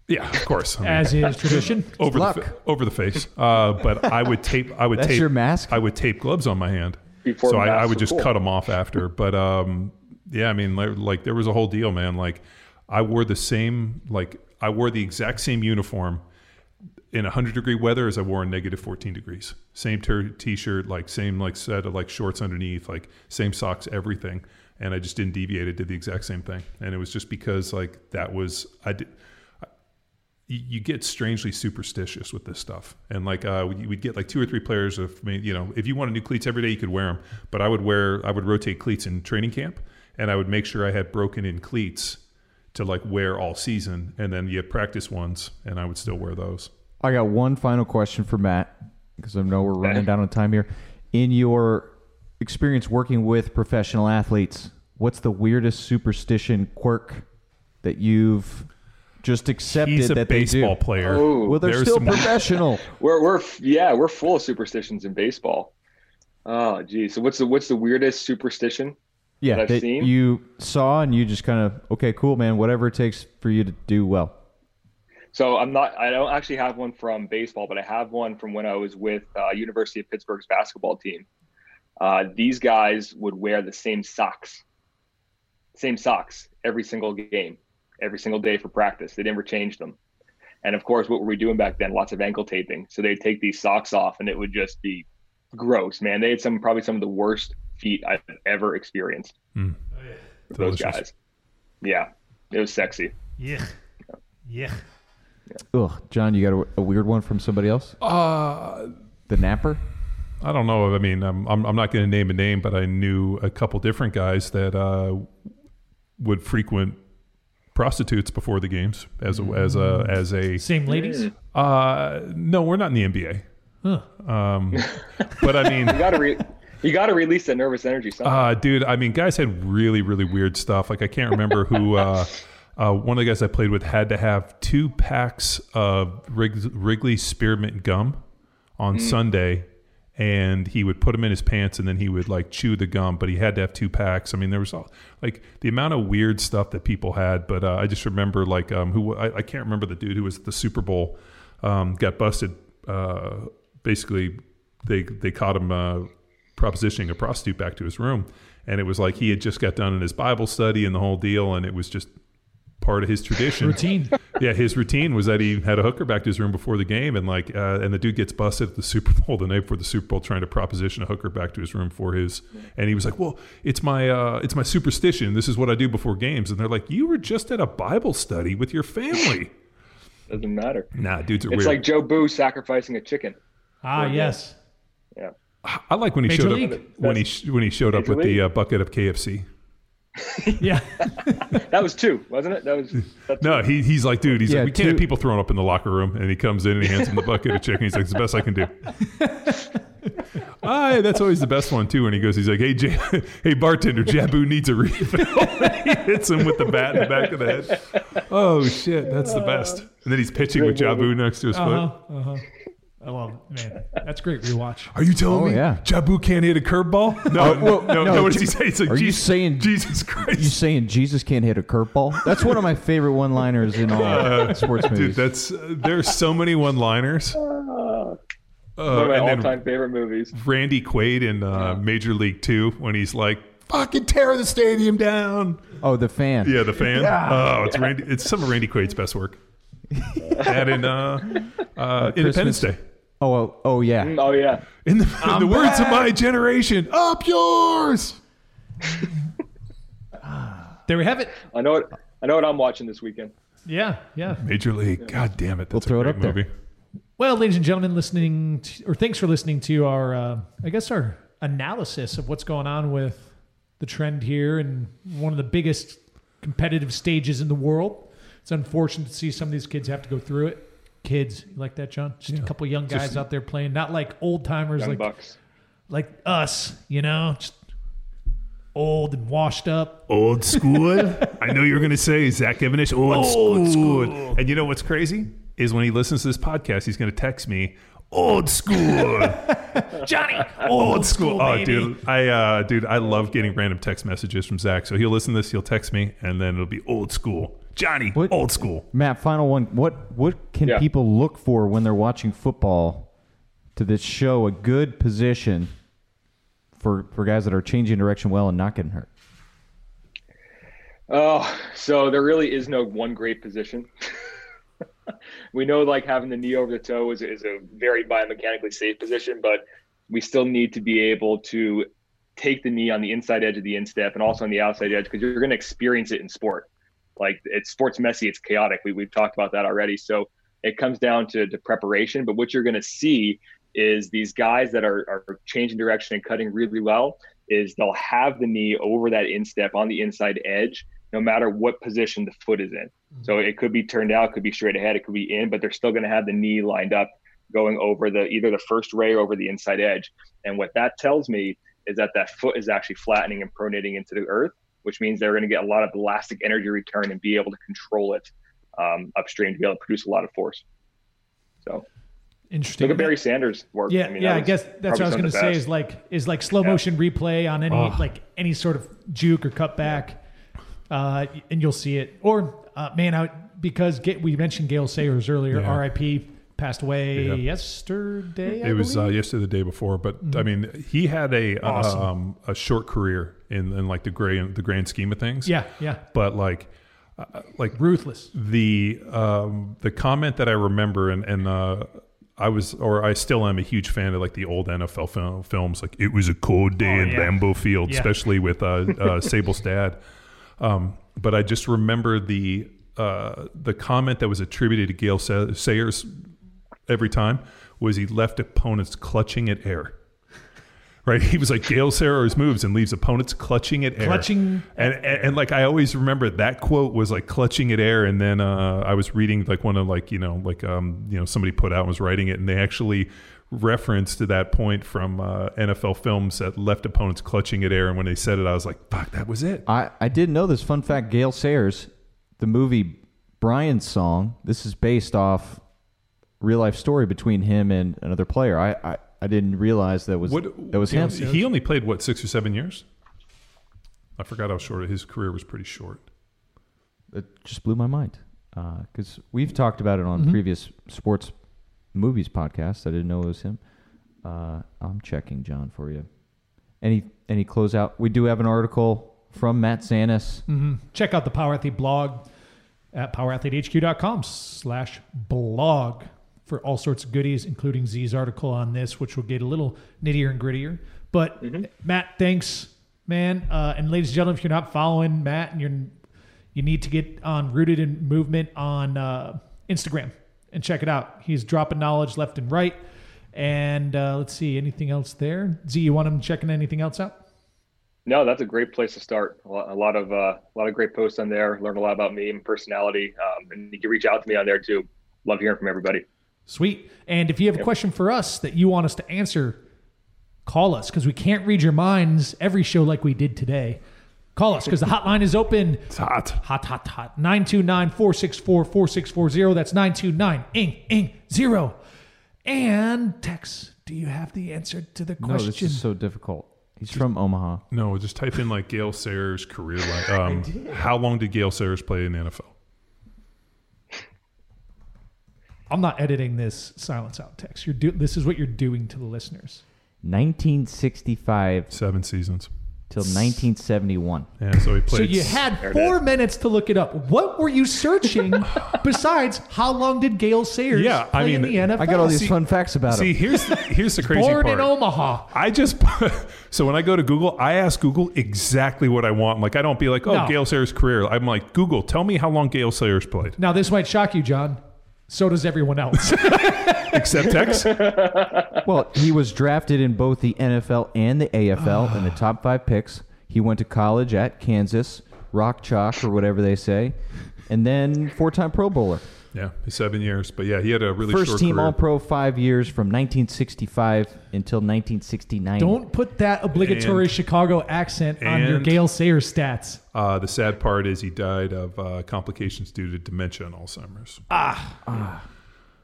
Yeah, of course. I mean, As is tradition. over the luck. fa- over the face. Uh, but I would tape. I would That's tape your mask? I would tape gloves on my hand, Before so I, I would just cool. cut them off after. But um, yeah, I mean, like, like there was a whole deal, man. Like I wore the same, like I wore the exact same uniform in 100 degree weather as I wore in negative 14 degrees. Same ter- t-shirt, like same like set of like shorts underneath, like same socks, everything. And I just didn't deviate. I did the exact same thing. And it was just because like that was I did you get strangely superstitious with this stuff. And like uh, we- we'd get like two or three players of, you know, if you wanted new cleats every day, you could wear them. But I would wear, I would rotate cleats in training camp, and I would make sure I had broken in cleats to like wear all season. And then you had practice ones, and I would still wear those. I got one final question for Matt because I know we're running down on time here. In your experience working with professional athletes, what's the weirdest superstition quirk that you've just accepted He's a that baseball they do? player. Oh, Well, they're There's still some- professional. we're we're yeah we're full of superstitions in baseball. Oh, gee. So what's the what's the weirdest superstition? Yeah, That that you saw and you just kind of okay, cool, man. Whatever it takes for you to do well. So I'm not. I don't actually have one from baseball, but I have one from when I was with uh, University of Pittsburgh's basketball team. Uh, these guys would wear the same socks, same socks every single game, every single day for practice. They never changed them. And of course, what were we doing back then? Lots of ankle taping. So they'd take these socks off, and it would just be gross, man. They had some probably some of the worst feet I've ever experienced. Those Delicious. guys. Yeah, it was sexy. Yeah. Yeah. Ugh, John, you got a, a weird one from somebody else? Uh, The napper? I don't know. I mean, I'm, I'm, I'm not going to name a name, but I knew a couple different guys that uh, would frequent prostitutes before the games as a, as a as a Same ladies. uh no we're not in the NBA um but I mean You gotta re- you gotta release that nervous energy somehow. uh dude I mean guys had really really weird stuff like I can't remember who uh uh, one of the guys I played with had to have two packs of Wrig- Wrigley spearmint gum on Sunday, and he would put them in his pants, and then he would like chew the gum. But he had to have two packs. I mean, there was all, like the amount of weird stuff that people had. But uh, I just remember like um, who I, I can't remember the dude who was at the Super Bowl um, got busted. Uh, basically, they they caught him uh, propositioning a prostitute back to his room, and it was like he had just got done in his Bible study and the whole deal, and it was just part of his tradition. Routine. Yeah, his routine was that he had a hooker back to his room before the game, and like, uh, and the dude gets busted at the Super Bowl the night before the Super Bowl trying to proposition a hooker back to his room for his, and he was like, "Well, it's my, uh, it's my superstition. This is what I do before games." And they're like, "You were just at a Bible study with your family." Doesn't matter. nah, dudes are It's weird. like Jobu sacrificing a chicken. Ah, yes. Yeah. I like when he Major showed League. up when he when he showed up Major with the uh, bucket of KFC. Yeah. That was two, wasn't it? That was that's No, he, he's like, dude, he's Yeah, like, we can't have people throwing up in the locker room. And he comes in and he hands him the bucket of chicken. He's like, it's the best I can do. Ah, that's always the best one too. When he goes, he's like, "Hey, J- hey, bartender, Jobu needs a refill." he hits him with the bat in the back of the head. Oh shit, that's the best. And then he's pitching with Jobu next to his Uh-huh. foot. Uh-huh. Oh, well, man, that's great rewatch. Are you telling Oh, me yeah. Jobu can't hit a curveball? No, well, no, no, no, What does he say? It's like, are you Jesus, saying- Jesus Christ? You saying Jesus can't hit a curveball? That's one of my favorite one-liners in all sports Dude, movies. that's uh, there's so many one-liners. Uh, one of my and then all-time favorite movies. Randy Quaid in uh, Major League Two when he's like, "Fucking tear the stadium down." oh, the fan. Yeah, the fan. Oh, it's Randy. It's some of Randy Quaid's best work. and in uh, uh, Independence Day. Oh, oh, oh, yeah. Mm, Oh yeah, In the, in the words of my generation, up yours. There we have it. I know what I know what I'm watching this weekend. Yeah, yeah. Major League. God damn it. That's throw a it great up there. movie. Well, ladies and gentlemen, listening to, or thanks for listening to our, uh, I guess, our analysis of what's going on with the trend here and one of the biggest competitive stages in the world. It's unfortunate to see some of these kids have to go through it. Kids, you like that, John? Just a couple young guys Just- out there playing, not like old timers like Bucks. like us, you know, just old and washed up. Old school. I know you're going to say Zach Even-Esh, old, school. And you know what's crazy? Is when he listens to this podcast, he's going to text me, old school. Johnny, old school. oh, baby. dude, I uh, dude, I love getting random text messages from Zach. So he'll listen to this, he'll text me, and then it'll be old school. Johnny, What- old school. Matt, final one. What what can Yeah. people look for when they're watching football to this show a good position for for guys that are changing direction well and not getting hurt? Oh, so there really is no one great position. we know like having the knee over the toe is, is a very biomechanically safe position, but we still need to be able to take the knee on the inside edge of the instep and also on the outside edge because you're going to experience it in sport. Like it's sports messy, it's chaotic. We, we've talked about that already. So it comes down to, to preparation. But what you're going to see is these guys that are, are changing direction and cutting really well is they'll have the knee over that instep on the inside edge, no matter what position the foot is in. Mm-hmm. So it could be turned out, could be straight ahead, it could be in, but they're still going to have the knee lined up going over the either the first ray or over the inside edge. And what that tells me is that that foot is actually flattening and pronating into the earth, which means they're going to get a lot of elastic energy return and be able to control it um, upstream to be able to produce a lot of force. So Interesting. look at Barry Sanders' work. Yeah, mean, yeah. I guess that's what I was going to say. Is like is like slow motion replay on any like any sort of juke or cutback, uh, and you'll see it. Or uh, man, I, because Ga- we mentioned Gale Sayers earlier, Yeah. R.I.P. passed away Yeah. yesterday. I It was uh, yesterday, the day before, but I mean, he had a Awesome. um, a short career in, in like the grand the grand scheme of things. yeah, yeah. but like uh, like Ruthless. the um, the comment that I remember, and and uh, I was or I still am a huge fan of like the old NFL film, films. Like it was a cold day Oh, in yeah. Lambeau Field, Yeah. especially with uh, uh, Sabol's dad. Um, but I just remember the uh, the comment that was attributed to Gale Sayers every time was he left opponents clutching at air. Right, he was like Gale Sayers moves and leaves opponents clutching at air. Clutching and, and and like I always remember that quote was like clutching at air, and then uh, I was reading like one of like you know like um you know somebody put out and was writing it, and they actually referenced to that point from uh, NFL films that left opponents clutching at air, and when they said it, I was like, fuck, that was it. I, I didn't know this. Fun fact Gale Sayers, the movie Brian's Song, this is based off real life story between him and another player. I, I, I didn't realize that was What that was him. He only played what six or seven years. I forgot how short his career was. Pretty short. It just blew my mind because we've talked about it on previous sports movies podcasts. I didn't know it was him. Uh, I'm checking John for you. Any any closeout? We do have an article from Matt Zanis. hmm Check out the Power Athlete blog at powerathletehq.com slash blog for all sorts of goodies, including Z's article on this, which will get a little nittier and grittier. But Matt, thanks, man. Uh, and ladies and gentlemen, if you're not following Matt and you're you need to get on Rooted in Movement on uh, Instagram and check it out. He's dropping knowledge left and right. And uh, let's see, anything else there? Z, you want him checking anything else out? No, that's a great place to start. A lot, a lot of uh, a lot of great posts on there. Learned a lot about me and personality, um, and you can reach out to me on there too. Love hearing from everybody. Sweet. And if you have a question for us that you want us to answer, call us because we can't read your minds every show like we did today. Call us because the hotline is open. It's hot. Hot, hot, hot. 929 464 4640. That's 929 ing, ing, zero. And Tex, do you have the answer to the No, question? this is so difficult. He's from Omaha. No, just type in like Gale Sayers' career life. Um, how long did Gale Sayers play in the NFL? I'm not editing this silence out, Tex. You're do- this is what you're doing to the listeners. 1965 Seven seasons. till 1971. Yeah, so he So played. you had four is. minutes to look it up. What were you searching besides how long did Gale Sayers Yeah, I play in mean, the NFL? I got all these See- fun facts about it. See, him. here's the, here's the crazy thing. Born part. in Omaha. I just so when I go to Google, I ask Google exactly what I want. Like I don't be like, oh, No. Gale Sayers' career. I'm like, Google, tell me how long Gale Sayers played. Now this might shock you, John. So does everyone else. Except Tex. Well, he was drafted in both the NFL and the AFL in the top five picks. He went to college at Kansas, Rock Chalk or whatever they say, and then four-time Pro Bowler. Yeah, seven years. But yeah, he had a really First short team career. All Pro five years from 1965 until 1969. Don't put that obligatory And- Chicago accent on your and- Gale Sayers stats. Uh, the sad part is he died of uh, complications due to dementia and Alzheimer's. Ah. ah.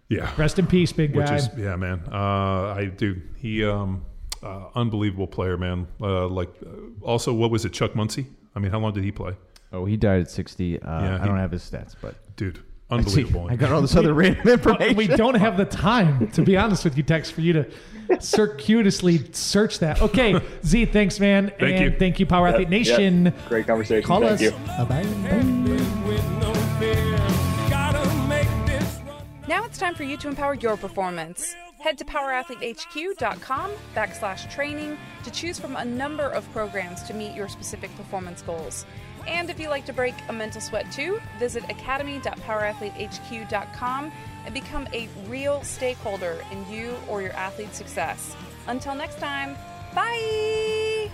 Yeah. Rest in peace, big Which guy. is yeah, man. Uh, I do. He um, uh, unbelievable player, man. Uh, like uh, also, what was it, Chuck Muncie? I mean, how long did he play, Oh, he died at 60. Uh, Yeah, I he- don't have his stats, but dude? Unbelievable. I got all this other random information. we don't have the time, to be honest with you, Tex, for you to circuitously search that. Okay, Z, thanks, man. Thank and you. thank you, Power Athlete Nation. Great conversation. Call Thank us. Bye-bye. with no fear. Gotta make this run. Now it's time for you to empower your performance. Head to powerathletehq.com backslash training to choose from a number of programs to meet your specific performance goals. And if you like to break a mental sweat too, visit academy.powerathletehq.com and become a real stakeholder in you or your athlete's success. Until next time, bye!